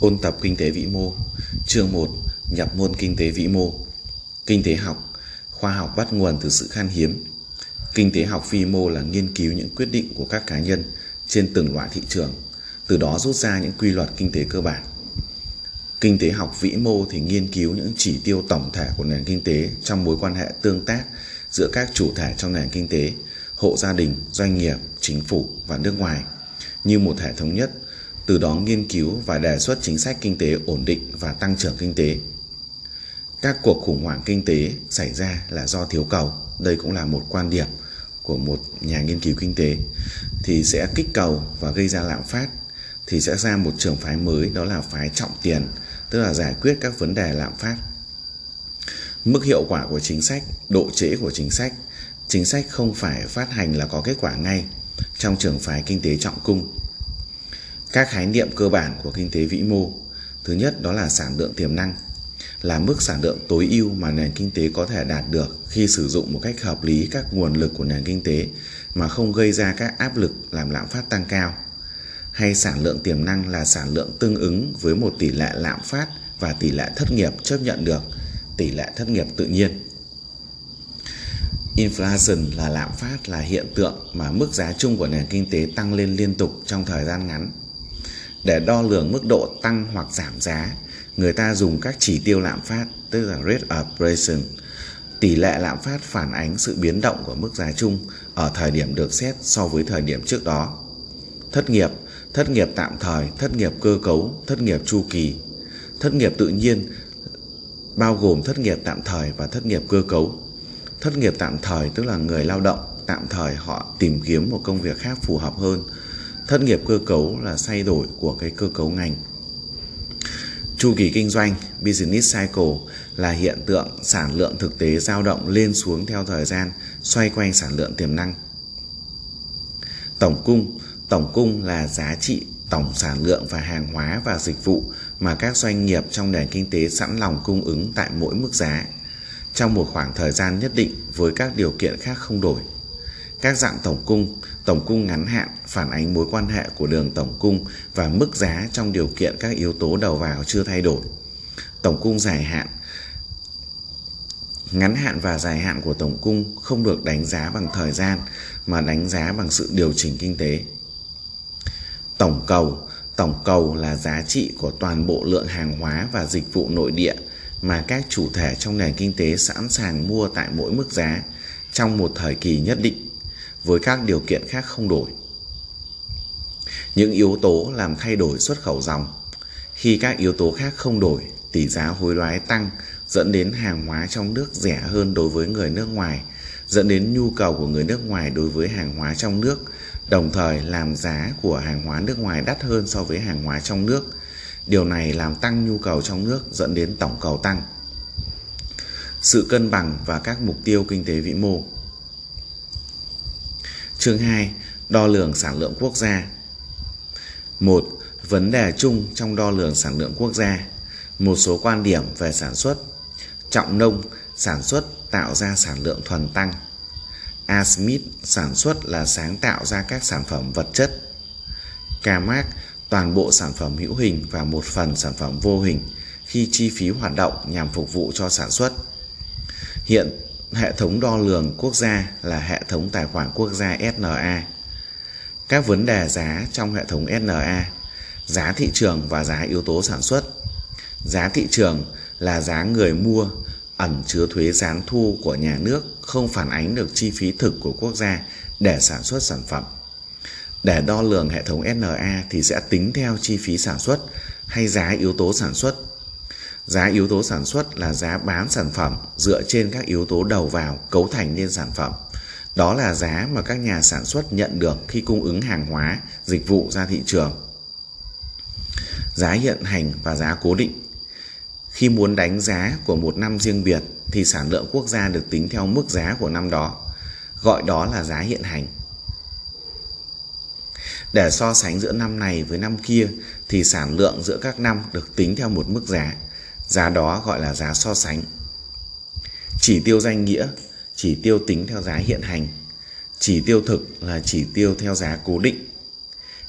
Ôn tập kinh tế vĩ mô. Chương 1 Nhập môn kinh tế vĩ mô. Kinh tế học Khoa học bắt nguồn từ sự khan hiếm. Kinh tế học vi mô là nghiên cứu những quyết định của các cá nhân trên từng loại thị trường từ đó rút ra những quy luật kinh tế cơ bản. Kinh tế học vĩ mô thì nghiên cứu những chỉ tiêu tổng thể của nền kinh tế trong mối quan hệ tương tác giữa các chủ thể trong nền kinh tế, hộ gia đình, doanh nghiệp, chính phủ và nước ngoài như một hệ thống nhất từ đó nghiên cứu và đề xuất chính sách kinh tế ổn định và tăng trưởng kinh tế. Các cuộc khủng hoảng kinh tế xảy ra là do thiếu cầu, đây cũng là một quan điểm của một nhà nghiên cứu kinh tế thì sẽ kích cầu và gây ra lạm phát thì sẽ ra một trường phái mới đó là phái trọng tiền, tức là giải quyết các vấn đề lạm phát. Mức hiệu quả của chính sách, độ trễ của chính sách, chính sách không phải phát hành là có kết quả ngay trong trường phái kinh tế trọng cung các khái niệm cơ bản của kinh tế vĩ mô. Thứ nhất, đó là sản lượng tiềm năng, là mức sản lượng tối ưu mà nền kinh tế có thể đạt được khi sử dụng một cách hợp lý các nguồn lực của nền kinh tế mà không gây ra các áp lực làm lạm phát tăng cao. Hay sản lượng tiềm năng là sản lượng tương ứng với một tỷ lệ lạm phát và tỷ lệ thất nghiệp chấp nhận được tỷ lệ thất nghiệp tự nhiên. Inflation là lạm phát là hiện tượng mà mức giá chung của nền kinh tế tăng lên liên tục trong thời gian ngắn để đo lường mức độ tăng hoặc giảm giá, người ta dùng các chỉ tiêu lạm phát, tức là rate of inflation. Tỷ lệ lạm phát phản ánh sự biến động của mức giá chung ở thời điểm được xét so với thời điểm trước đó. Thất nghiệp, thất nghiệp tạm thời, thất nghiệp cơ cấu, thất nghiệp chu kỳ. Thất nghiệp tự nhiên bao gồm thất nghiệp tạm thời và thất nghiệp cơ cấu. Thất nghiệp tạm thời tức là người lao động tạm thời họ tìm kiếm một công việc khác phù hợp hơn thất nghiệp cơ cấu là thay đổi của cái cơ cấu ngành. Chu kỳ kinh doanh, business cycle là hiện tượng sản lượng thực tế dao động lên xuống theo thời gian, xoay quanh sản lượng tiềm năng. Tổng cung tổng cung là giá trị tổng sản lượng và hàng hóa và dịch vụ mà các doanh nghiệp trong nền kinh tế sẵn lòng cung ứng tại mỗi mức giá trong một khoảng thời gian nhất định với các điều kiện khác không đổi các dạng tổng cung, tổng cung ngắn hạn phản ánh mối quan hệ của đường tổng cung và mức giá trong điều kiện các yếu tố đầu vào chưa thay đổi. Tổng cung dài hạn Ngắn hạn và dài hạn của tổng cung không được đánh giá bằng thời gian mà đánh giá bằng sự điều chỉnh kinh tế. Tổng cầu Tổng cầu là giá trị của toàn bộ lượng hàng hóa và dịch vụ nội địa mà các chủ thể trong nền kinh tế sẵn sàng mua tại mỗi mức giá trong một thời kỳ nhất định với các điều kiện khác không đổi. Những yếu tố làm thay đổi xuất khẩu dòng. Khi các yếu tố khác không đổi, tỷ giá hối đoái tăng dẫn đến hàng hóa trong nước rẻ hơn đối với người nước ngoài, dẫn đến nhu cầu của người nước ngoài đối với hàng hóa trong nước, đồng thời làm giá của hàng hóa nước ngoài đắt hơn so với hàng hóa trong nước. Điều này làm tăng nhu cầu trong nước dẫn đến tổng cầu tăng. Sự cân bằng và các mục tiêu kinh tế vĩ mô Chương 2. Đo lường sản lượng quốc gia 1. Vấn đề chung trong đo lường sản lượng quốc gia Một số quan điểm về sản xuất Trọng nông, sản xuất tạo ra sản lượng thuần tăng A. Smith, sản xuất là sáng tạo ra các sản phẩm vật chất K. Mark, toàn bộ sản phẩm hữu hình và một phần sản phẩm vô hình khi chi phí hoạt động nhằm phục vụ cho sản xuất. Hiện hệ thống đo lường quốc gia là hệ thống tài khoản quốc gia SNA. Các vấn đề giá trong hệ thống SNA, giá thị trường và giá yếu tố sản xuất. Giá thị trường là giá người mua ẩn chứa thuế gián thu của nhà nước không phản ánh được chi phí thực của quốc gia để sản xuất sản phẩm. Để đo lường hệ thống SNA thì sẽ tính theo chi phí sản xuất hay giá yếu tố sản xuất Giá yếu tố sản xuất là giá bán sản phẩm dựa trên các yếu tố đầu vào cấu thành nên sản phẩm. Đó là giá mà các nhà sản xuất nhận được khi cung ứng hàng hóa, dịch vụ ra thị trường. Giá hiện hành và giá cố định. Khi muốn đánh giá của một năm riêng biệt thì sản lượng quốc gia được tính theo mức giá của năm đó, gọi đó là giá hiện hành. Để so sánh giữa năm này với năm kia thì sản lượng giữa các năm được tính theo một mức giá. Giá đó gọi là giá so sánh. Chỉ tiêu danh nghĩa, chỉ tiêu tính theo giá hiện hành. Chỉ tiêu thực là chỉ tiêu theo giá cố định.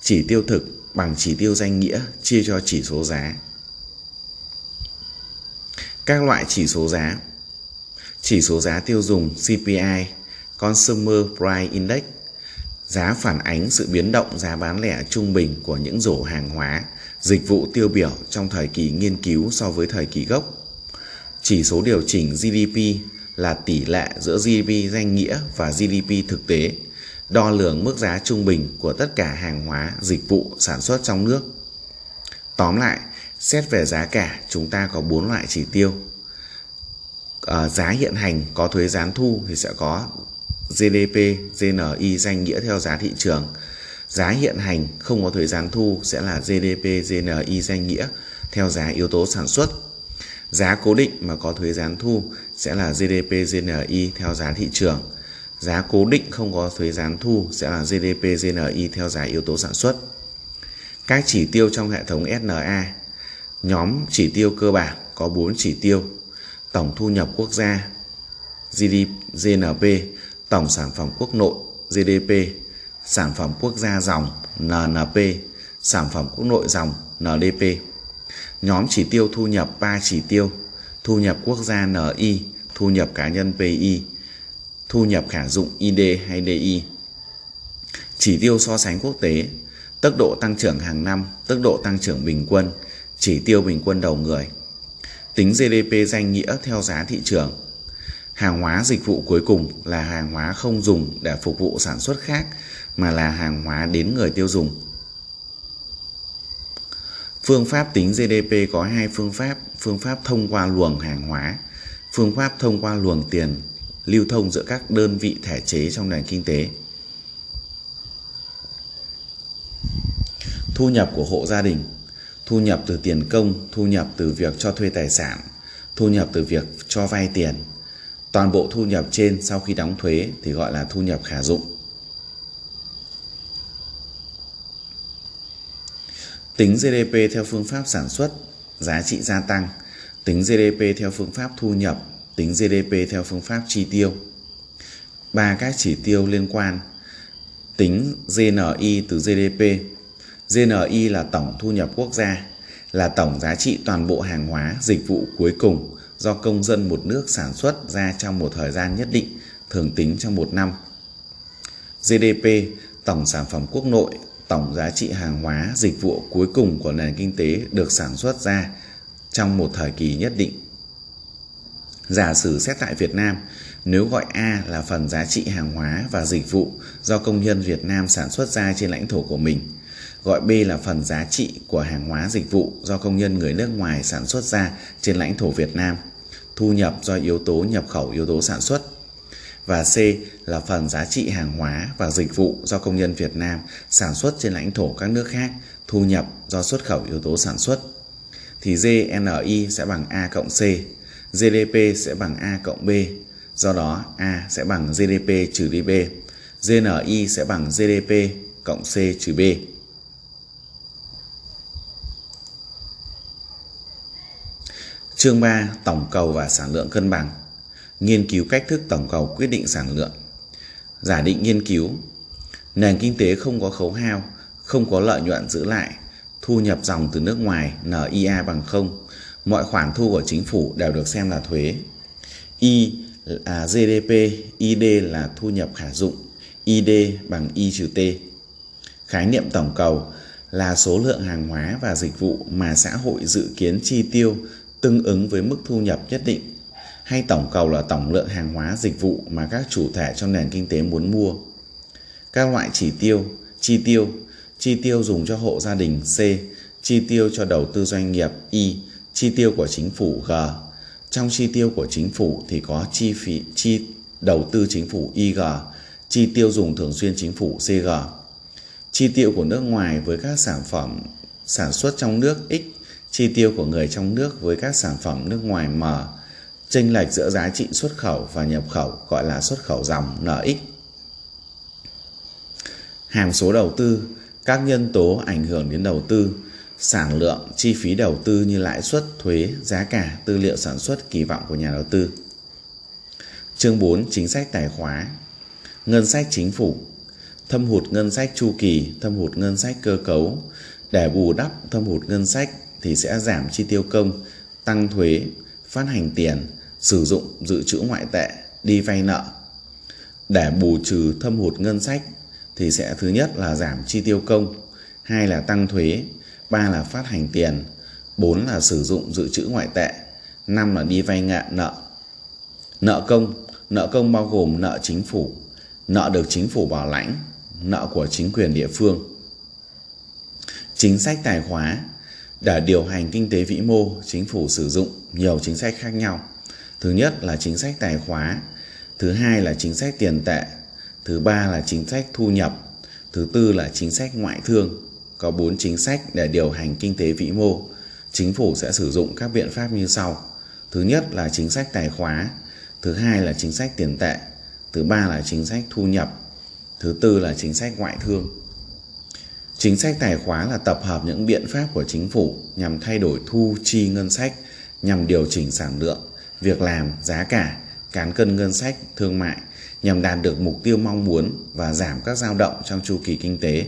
Chỉ tiêu thực bằng chỉ tiêu danh nghĩa chia cho chỉ số giá. Các loại chỉ số giá Chỉ số giá tiêu dùng CPI Consumer Price Index Giá phản ánh sự biến động giá bán lẻ trung bình của những rổ hàng hóa, dịch vụ tiêu biểu trong thời kỳ nghiên cứu so với thời kỳ gốc. Chỉ số điều chỉnh GDP là tỷ lệ giữa GDP danh nghĩa và GDP thực tế, đo lường mức giá trung bình của tất cả hàng hóa, dịch vụ sản xuất trong nước. Tóm lại, xét về giá cả, chúng ta có 4 loại chỉ tiêu. À, giá hiện hành có thuế gián thu thì sẽ có GDP, GNI danh nghĩa theo giá thị trường. Giá hiện hành không có thuế gián thu sẽ là GDP, GNI danh nghĩa theo giá yếu tố sản xuất. Giá cố định mà có thuế gián thu sẽ là GDP, GNI theo giá thị trường. Giá cố định không có thuế gián thu sẽ là GDP, GNI theo giá yếu tố sản xuất. Các chỉ tiêu trong hệ thống SNA Nhóm chỉ tiêu cơ bản có 4 chỉ tiêu Tổng thu nhập quốc gia GDP, GNP tổng sản phẩm quốc nội GDP, sản phẩm quốc gia dòng NNP, sản phẩm quốc nội dòng NDP. Nhóm chỉ tiêu thu nhập 3 chỉ tiêu, thu nhập quốc gia NI, thu nhập cá nhân PI, thu nhập khả dụng ID hay DI. Chỉ tiêu so sánh quốc tế, tốc độ tăng trưởng hàng năm, tốc độ tăng trưởng bình quân, chỉ tiêu bình quân đầu người. Tính GDP danh nghĩa theo giá thị trường, Hàng hóa dịch vụ cuối cùng là hàng hóa không dùng để phục vụ sản xuất khác mà là hàng hóa đến người tiêu dùng. Phương pháp tính GDP có hai phương pháp, phương pháp thông qua luồng hàng hóa, phương pháp thông qua luồng tiền lưu thông giữa các đơn vị thể chế trong nền kinh tế. Thu nhập của hộ gia đình, thu nhập từ tiền công, thu nhập từ việc cho thuê tài sản, thu nhập từ việc cho vay tiền, Toàn bộ thu nhập trên sau khi đóng thuế thì gọi là thu nhập khả dụng. Tính GDP theo phương pháp sản xuất, giá trị gia tăng, tính GDP theo phương pháp thu nhập, tính GDP theo phương pháp chi tiêu. Ba các chỉ tiêu liên quan tính GNI từ GDP. GNI là tổng thu nhập quốc gia, là tổng giá trị toàn bộ hàng hóa, dịch vụ cuối cùng do công dân một nước sản xuất ra trong một thời gian nhất định, thường tính trong một năm. GDP, tổng sản phẩm quốc nội, tổng giá trị hàng hóa, dịch vụ cuối cùng của nền kinh tế được sản xuất ra trong một thời kỳ nhất định. Giả sử xét tại Việt Nam, nếu gọi A là phần giá trị hàng hóa và dịch vụ do công nhân Việt Nam sản xuất ra trên lãnh thổ của mình, gọi B là phần giá trị của hàng hóa dịch vụ do công nhân người nước ngoài sản xuất ra trên lãnh thổ Việt Nam – thu nhập do yếu tố nhập khẩu, yếu tố sản xuất. Và C là phần giá trị hàng hóa và dịch vụ do công nhân Việt Nam sản xuất trên lãnh thổ các nước khác, thu nhập do xuất khẩu, yếu tố sản xuất. Thì GNI sẽ bằng A cộng C GDP sẽ bằng A cộng B. Do đó, A sẽ bằng GDP trừ đi B GNI sẽ bằng GDP cộng C trừ B. Chương 3 Tổng cầu và sản lượng cân bằng. Nghiên cứu cách thức tổng cầu quyết định sản lượng. Giả định nghiên cứu. Nền kinh tế không có khấu hao, Không có lợi nhuận giữ lại. Thu nhập dòng từ nước ngoài NIA bằng 0 Mọi khoản thu của chính phủ đều được xem là thuế. I là GDP ID là thu nhập khả dụng. ID bằng Y trừ T. Khái niệm tổng cầu là số lượng hàng hóa và dịch vụ mà xã hội dự kiến chi tiêu tương ứng với mức thu nhập nhất định hay tổng cầu là tổng lượng hàng hóa dịch vụ mà các chủ thể trong nền kinh tế muốn mua. Các loại chỉ tiêu, chi tiêu, chi tiêu dùng cho hộ gia đình C, chi tiêu cho đầu tư doanh nghiệp Y, chi tiêu của chính phủ G. Trong chi tiêu của chính phủ thì có chi phí chi đầu tư chính phủ IG, chi tiêu dùng thường xuyên chính phủ CG. Chi tiêu của nước ngoài với các sản phẩm sản xuất trong nước X chi tiêu của người trong nước với các sản phẩm nước ngoài M, chênh lệch giữa giá trị xuất khẩu và nhập khẩu gọi là xuất khẩu dòng NX. Hàm số đầu tư, các nhân tố ảnh hưởng đến đầu tư, sản lượng, chi phí đầu tư như lãi suất, thuế, giá cả, tư liệu sản xuất, kỳ vọng của nhà đầu tư. Chương 4. Chính sách tài khóa Ngân sách chính phủ Thâm hụt ngân sách chu kỳ, thâm hụt ngân sách cơ cấu, để bù đắp thâm hụt ngân sách thì sẽ giảm chi tiêu công, tăng thuế, phát hành tiền, sử dụng dự trữ ngoại tệ, đi vay nợ. Để bù trừ thâm hụt ngân sách thì sẽ thứ nhất là giảm chi tiêu công, hai là tăng thuế, ba là phát hành tiền, bốn là sử dụng dự trữ ngoại tệ, năm là đi vay ngạn nợ. Nợ công, nợ công bao gồm nợ chính phủ, nợ được chính phủ bảo lãnh, nợ của chính quyền địa phương. Chính sách tài khóa để điều hành kinh tế vĩ mô, chính phủ sử dụng nhiều chính sách khác nhau. Thứ nhất là chính sách tài khóa, thứ hai là chính sách tiền tệ, thứ ba là chính sách thu nhập, thứ tư là chính sách ngoại thương. Có 4 chính sách để điều hành kinh tế vĩ mô. Chính phủ sẽ sử dụng các biện pháp như sau. Thứ nhất là chính sách tài khóa, thứ hai là chính sách tiền tệ, thứ ba là chính sách thu nhập, thứ tư là chính sách ngoại thương. Chính sách tài khóa là tập hợp những biện pháp của chính phủ nhằm thay đổi thu chi ngân sách, nhằm điều chỉnh sản lượng, việc làm, giá cả, cán cân ngân sách, thương mại nhằm đạt được mục tiêu mong muốn và giảm các dao động trong chu kỳ kinh tế.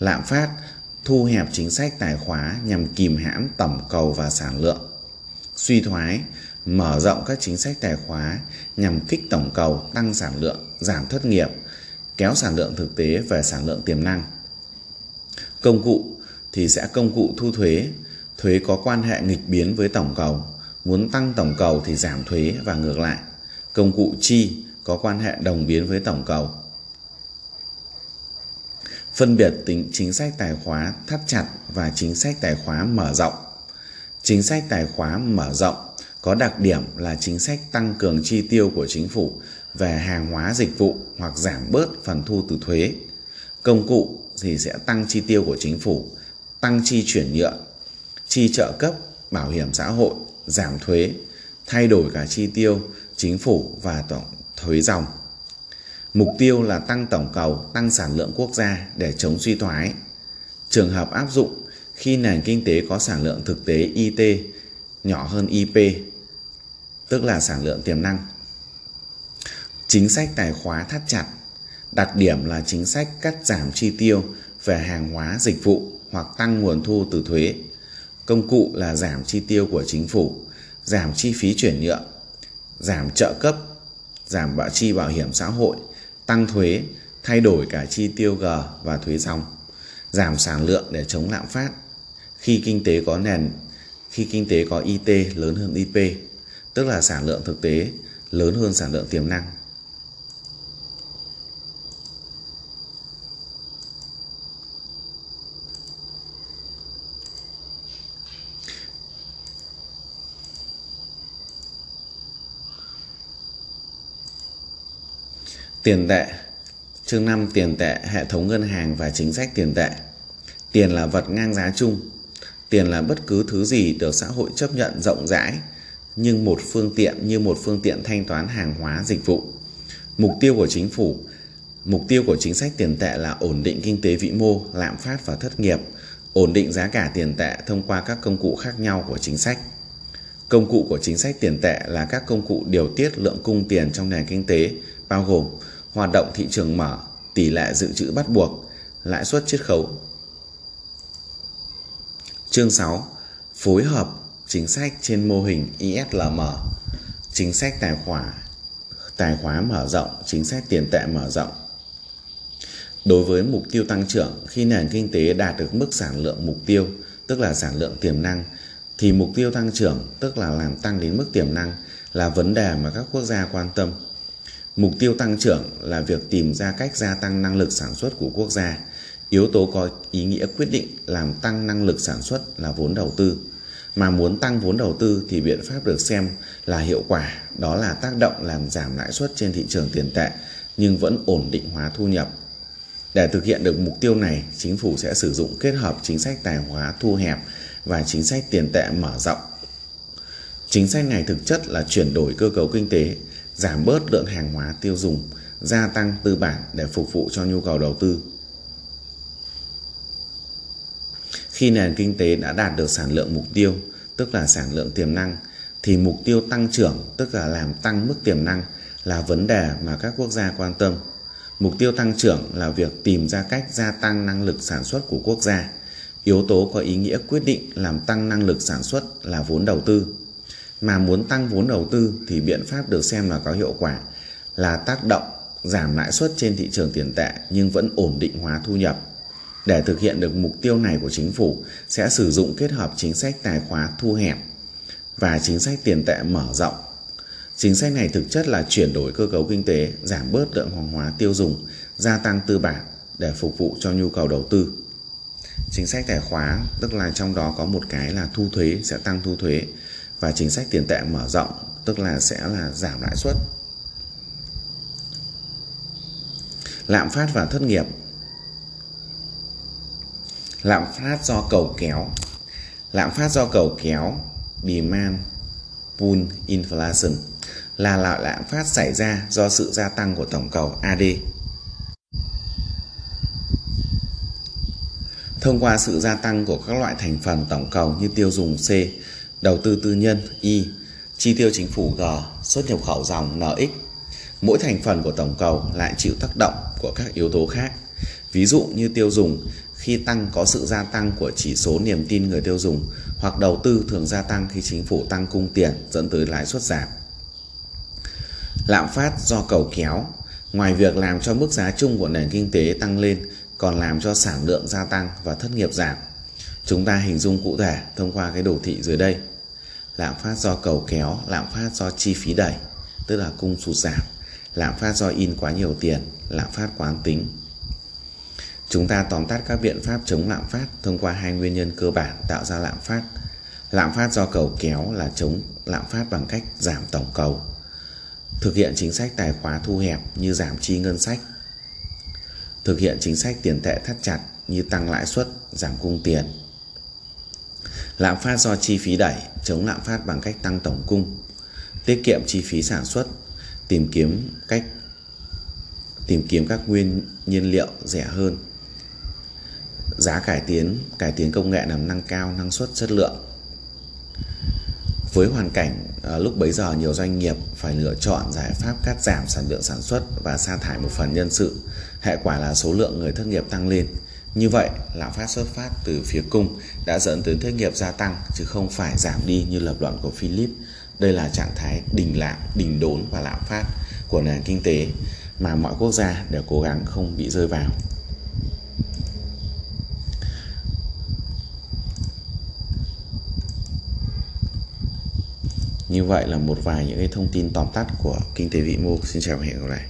Lạm phát thu hẹp chính sách tài khóa nhằm kìm hãm tổng cầu và sản lượng. Suy thoái mở rộng các chính sách tài khóa nhằm kích tổng cầu, tăng sản lượng, giảm thất nghiệp, kéo sản lượng thực tế về sản lượng tiềm năng. Công cụ thì sẽ công cụ thu thuế, thuế có quan hệ nghịch biến với tổng cầu, muốn tăng tổng cầu thì giảm thuế và ngược lại. Công cụ chi có quan hệ đồng biến với tổng cầu. Phân biệt tính chính sách tài khóa thắt chặt và chính sách tài khóa mở rộng. Chính sách tài khóa mở rộng có đặc điểm là chính sách tăng cường chi tiêu của chính phủ về hàng hóa dịch vụ hoặc giảm bớt phần thu từ thuế. Công cụ thì sẽ tăng chi tiêu của chính phủ, tăng chi chuyển nhượng, chi trợ cấp, bảo hiểm xã hội, giảm thuế, thay đổi cả chi tiêu, chính phủ và tổng thuế dòng. Mục tiêu là tăng tổng cầu, tăng sản lượng quốc gia để chống suy thoái. Trường hợp áp dụng khi nền kinh tế có sản lượng thực tế IT nhỏ hơn IP, tức là sản lượng tiềm năng. Chính sách tài khóa thắt chặt, đặc điểm là chính sách cắt giảm chi tiêu về hàng hóa dịch vụ hoặc tăng nguồn thu từ thuế. Công cụ là giảm chi tiêu của chính phủ, giảm chi phí chuyển nhượng, giảm trợ cấp, giảm bảo chi bảo hiểm xã hội, tăng thuế, thay đổi cả chi tiêu G và thuế dòng, giảm sản lượng để chống lạm phát. Khi kinh tế có nền, khi kinh tế có IT lớn hơn IP, tức là sản lượng thực tế lớn hơn sản lượng tiềm năng. Tiền tệ Chương 5 tiền tệ, hệ thống ngân hàng và chính sách tiền tệ Tiền là vật ngang giá chung Tiền là bất cứ thứ gì được xã hội chấp nhận rộng rãi nhưng một phương tiện như một phương tiện thanh toán hàng hóa dịch vụ. Mục tiêu của chính phủ Mục tiêu của chính sách tiền tệ là ổn định kinh tế vĩ mô, lạm phát và thất nghiệp, ổn định giá cả tiền tệ thông qua các công cụ khác nhau của chính sách. Công cụ của chính sách tiền tệ là các công cụ điều tiết lượng cung tiền trong nền kinh tế, bao gồm hoạt động thị trường mở, tỷ lệ dự trữ bắt buộc, lãi suất chiết khấu. Chương 6. Phối hợp chính sách trên mô hình ISLM, chính sách tài khoá, tài khoá mở rộng, chính sách tiền tệ mở rộng. Đối với mục tiêu tăng trưởng, khi nền kinh tế đạt được mức sản lượng mục tiêu, tức là sản lượng tiềm năng, thì mục tiêu tăng trưởng, tức là làm tăng đến mức tiềm năng, là vấn đề mà các quốc gia quan tâm. Mục tiêu tăng trưởng là việc tìm ra cách gia tăng năng lực sản xuất của quốc gia. Yếu tố có ý nghĩa quyết định làm tăng năng lực sản xuất là vốn đầu tư. Mà muốn tăng vốn đầu tư thì biện pháp được xem là hiệu quả, đó là tác động làm giảm lãi suất trên thị trường tiền tệ nhưng vẫn ổn định hóa thu nhập. Để thực hiện được mục tiêu này, chính phủ sẽ sử dụng kết hợp chính sách tài hóa thu hẹp và chính sách tiền tệ mở rộng. Chính sách này thực chất là chuyển đổi cơ cấu kinh tế, giảm bớt lượng hàng hóa tiêu dùng, gia tăng tư bản để phục vụ cho nhu cầu đầu tư. Khi nền kinh tế đã đạt được sản lượng mục tiêu, tức là sản lượng tiềm năng, thì mục tiêu tăng trưởng, tức là làm tăng mức tiềm năng, là vấn đề mà các quốc gia quan tâm. Mục tiêu tăng trưởng là việc tìm ra cách gia tăng năng lực sản xuất của quốc gia. Yếu tố có ý nghĩa quyết định làm tăng năng lực sản xuất là vốn đầu tư. Mà muốn tăng vốn đầu tư thì biện pháp được xem là có hiệu quả là tác động giảm lãi suất trên thị trường tiền tệ nhưng vẫn ổn định hóa thu nhập. Để thực hiện được mục tiêu này của chính phủ sẽ sử dụng kết hợp chính sách tài khóa thu hẹp và chính sách tiền tệ mở rộng. Chính sách này thực chất là chuyển đổi cơ cấu kinh tế, giảm bớt lượng hàng hóa tiêu dùng, gia tăng tư bản để phục vụ cho nhu cầu đầu tư. Chính sách tài khóa tức là trong đó có một cái là thu thuế sẽ tăng thu thuế và chính sách tiền tệ mở rộng tức là sẽ là giảm lãi suất. Lạm phát và thất nghiệp Lạm phát do cầu kéo Lạm phát do cầu kéo Demand Pull Inflation là loại lạm phát xảy ra do sự gia tăng của tổng cầu AD. Thông qua sự gia tăng của các loại thành phần tổng cầu như tiêu dùng C, đầu tư tư nhân Y, chi tiêu chính phủ G, xuất nhập khẩu dòng NX, mỗi thành phần của tổng cầu lại chịu tác động của các yếu tố khác. Ví dụ như tiêu dùng khi tăng có sự gia tăng của chỉ số niềm tin người tiêu dùng hoặc đầu tư thường gia tăng khi chính phủ tăng cung tiền dẫn tới lãi suất giảm. Lạm phát do cầu kéo, ngoài việc làm cho mức giá chung của nền kinh tế tăng lên còn làm cho sản lượng gia tăng và thất nghiệp giảm. Chúng ta hình dung cụ thể thông qua cái đồ thị dưới đây. Lạm phát do cầu kéo, lạm phát do chi phí đẩy, tức là cung sụt giảm, lạm phát do in quá nhiều tiền, lạm phát quán tính. Chúng ta tóm tắt các biện pháp chống lạm phát thông qua hai nguyên nhân cơ bản tạo ra lạm phát. Lạm phát do cầu kéo là chống lạm phát bằng cách giảm tổng cầu. Thực hiện chính sách tài khóa thu hẹp như giảm chi ngân sách. Thực hiện chính sách tiền tệ thắt chặt như tăng lãi suất, giảm cung tiền. Lạm phát do chi phí đẩy, chống lạm phát bằng cách tăng tổng cung, tiết kiệm chi phí sản xuất, tìm kiếm cách tìm kiếm các nguyên nhiên liệu rẻ hơn. Giá cải tiến cải tiến công nghệ làm nâng cao năng suất chất lượng. Với hoàn cảnh à, lúc bấy giờ nhiều doanh nghiệp phải lựa chọn giải pháp cắt giảm sản lượng sản xuất và sa thải một phần nhân sự hệ quả là số lượng người thất nghiệp tăng lên như vậy lạm phát xuất phát từ phía cung đã dẫn tới thất nghiệp gia tăng, chứ không phải giảm đi như lập luận của Philip đây là trạng thái đình lạm, đình đốn và lạm phát của nền kinh tế mà mọi quốc gia đều cố gắng không bị rơi vào Như vậy là một vài những cái thông tin tóm tắt của kinh tế vĩ mô. Xin chào và hẹn gặp lại.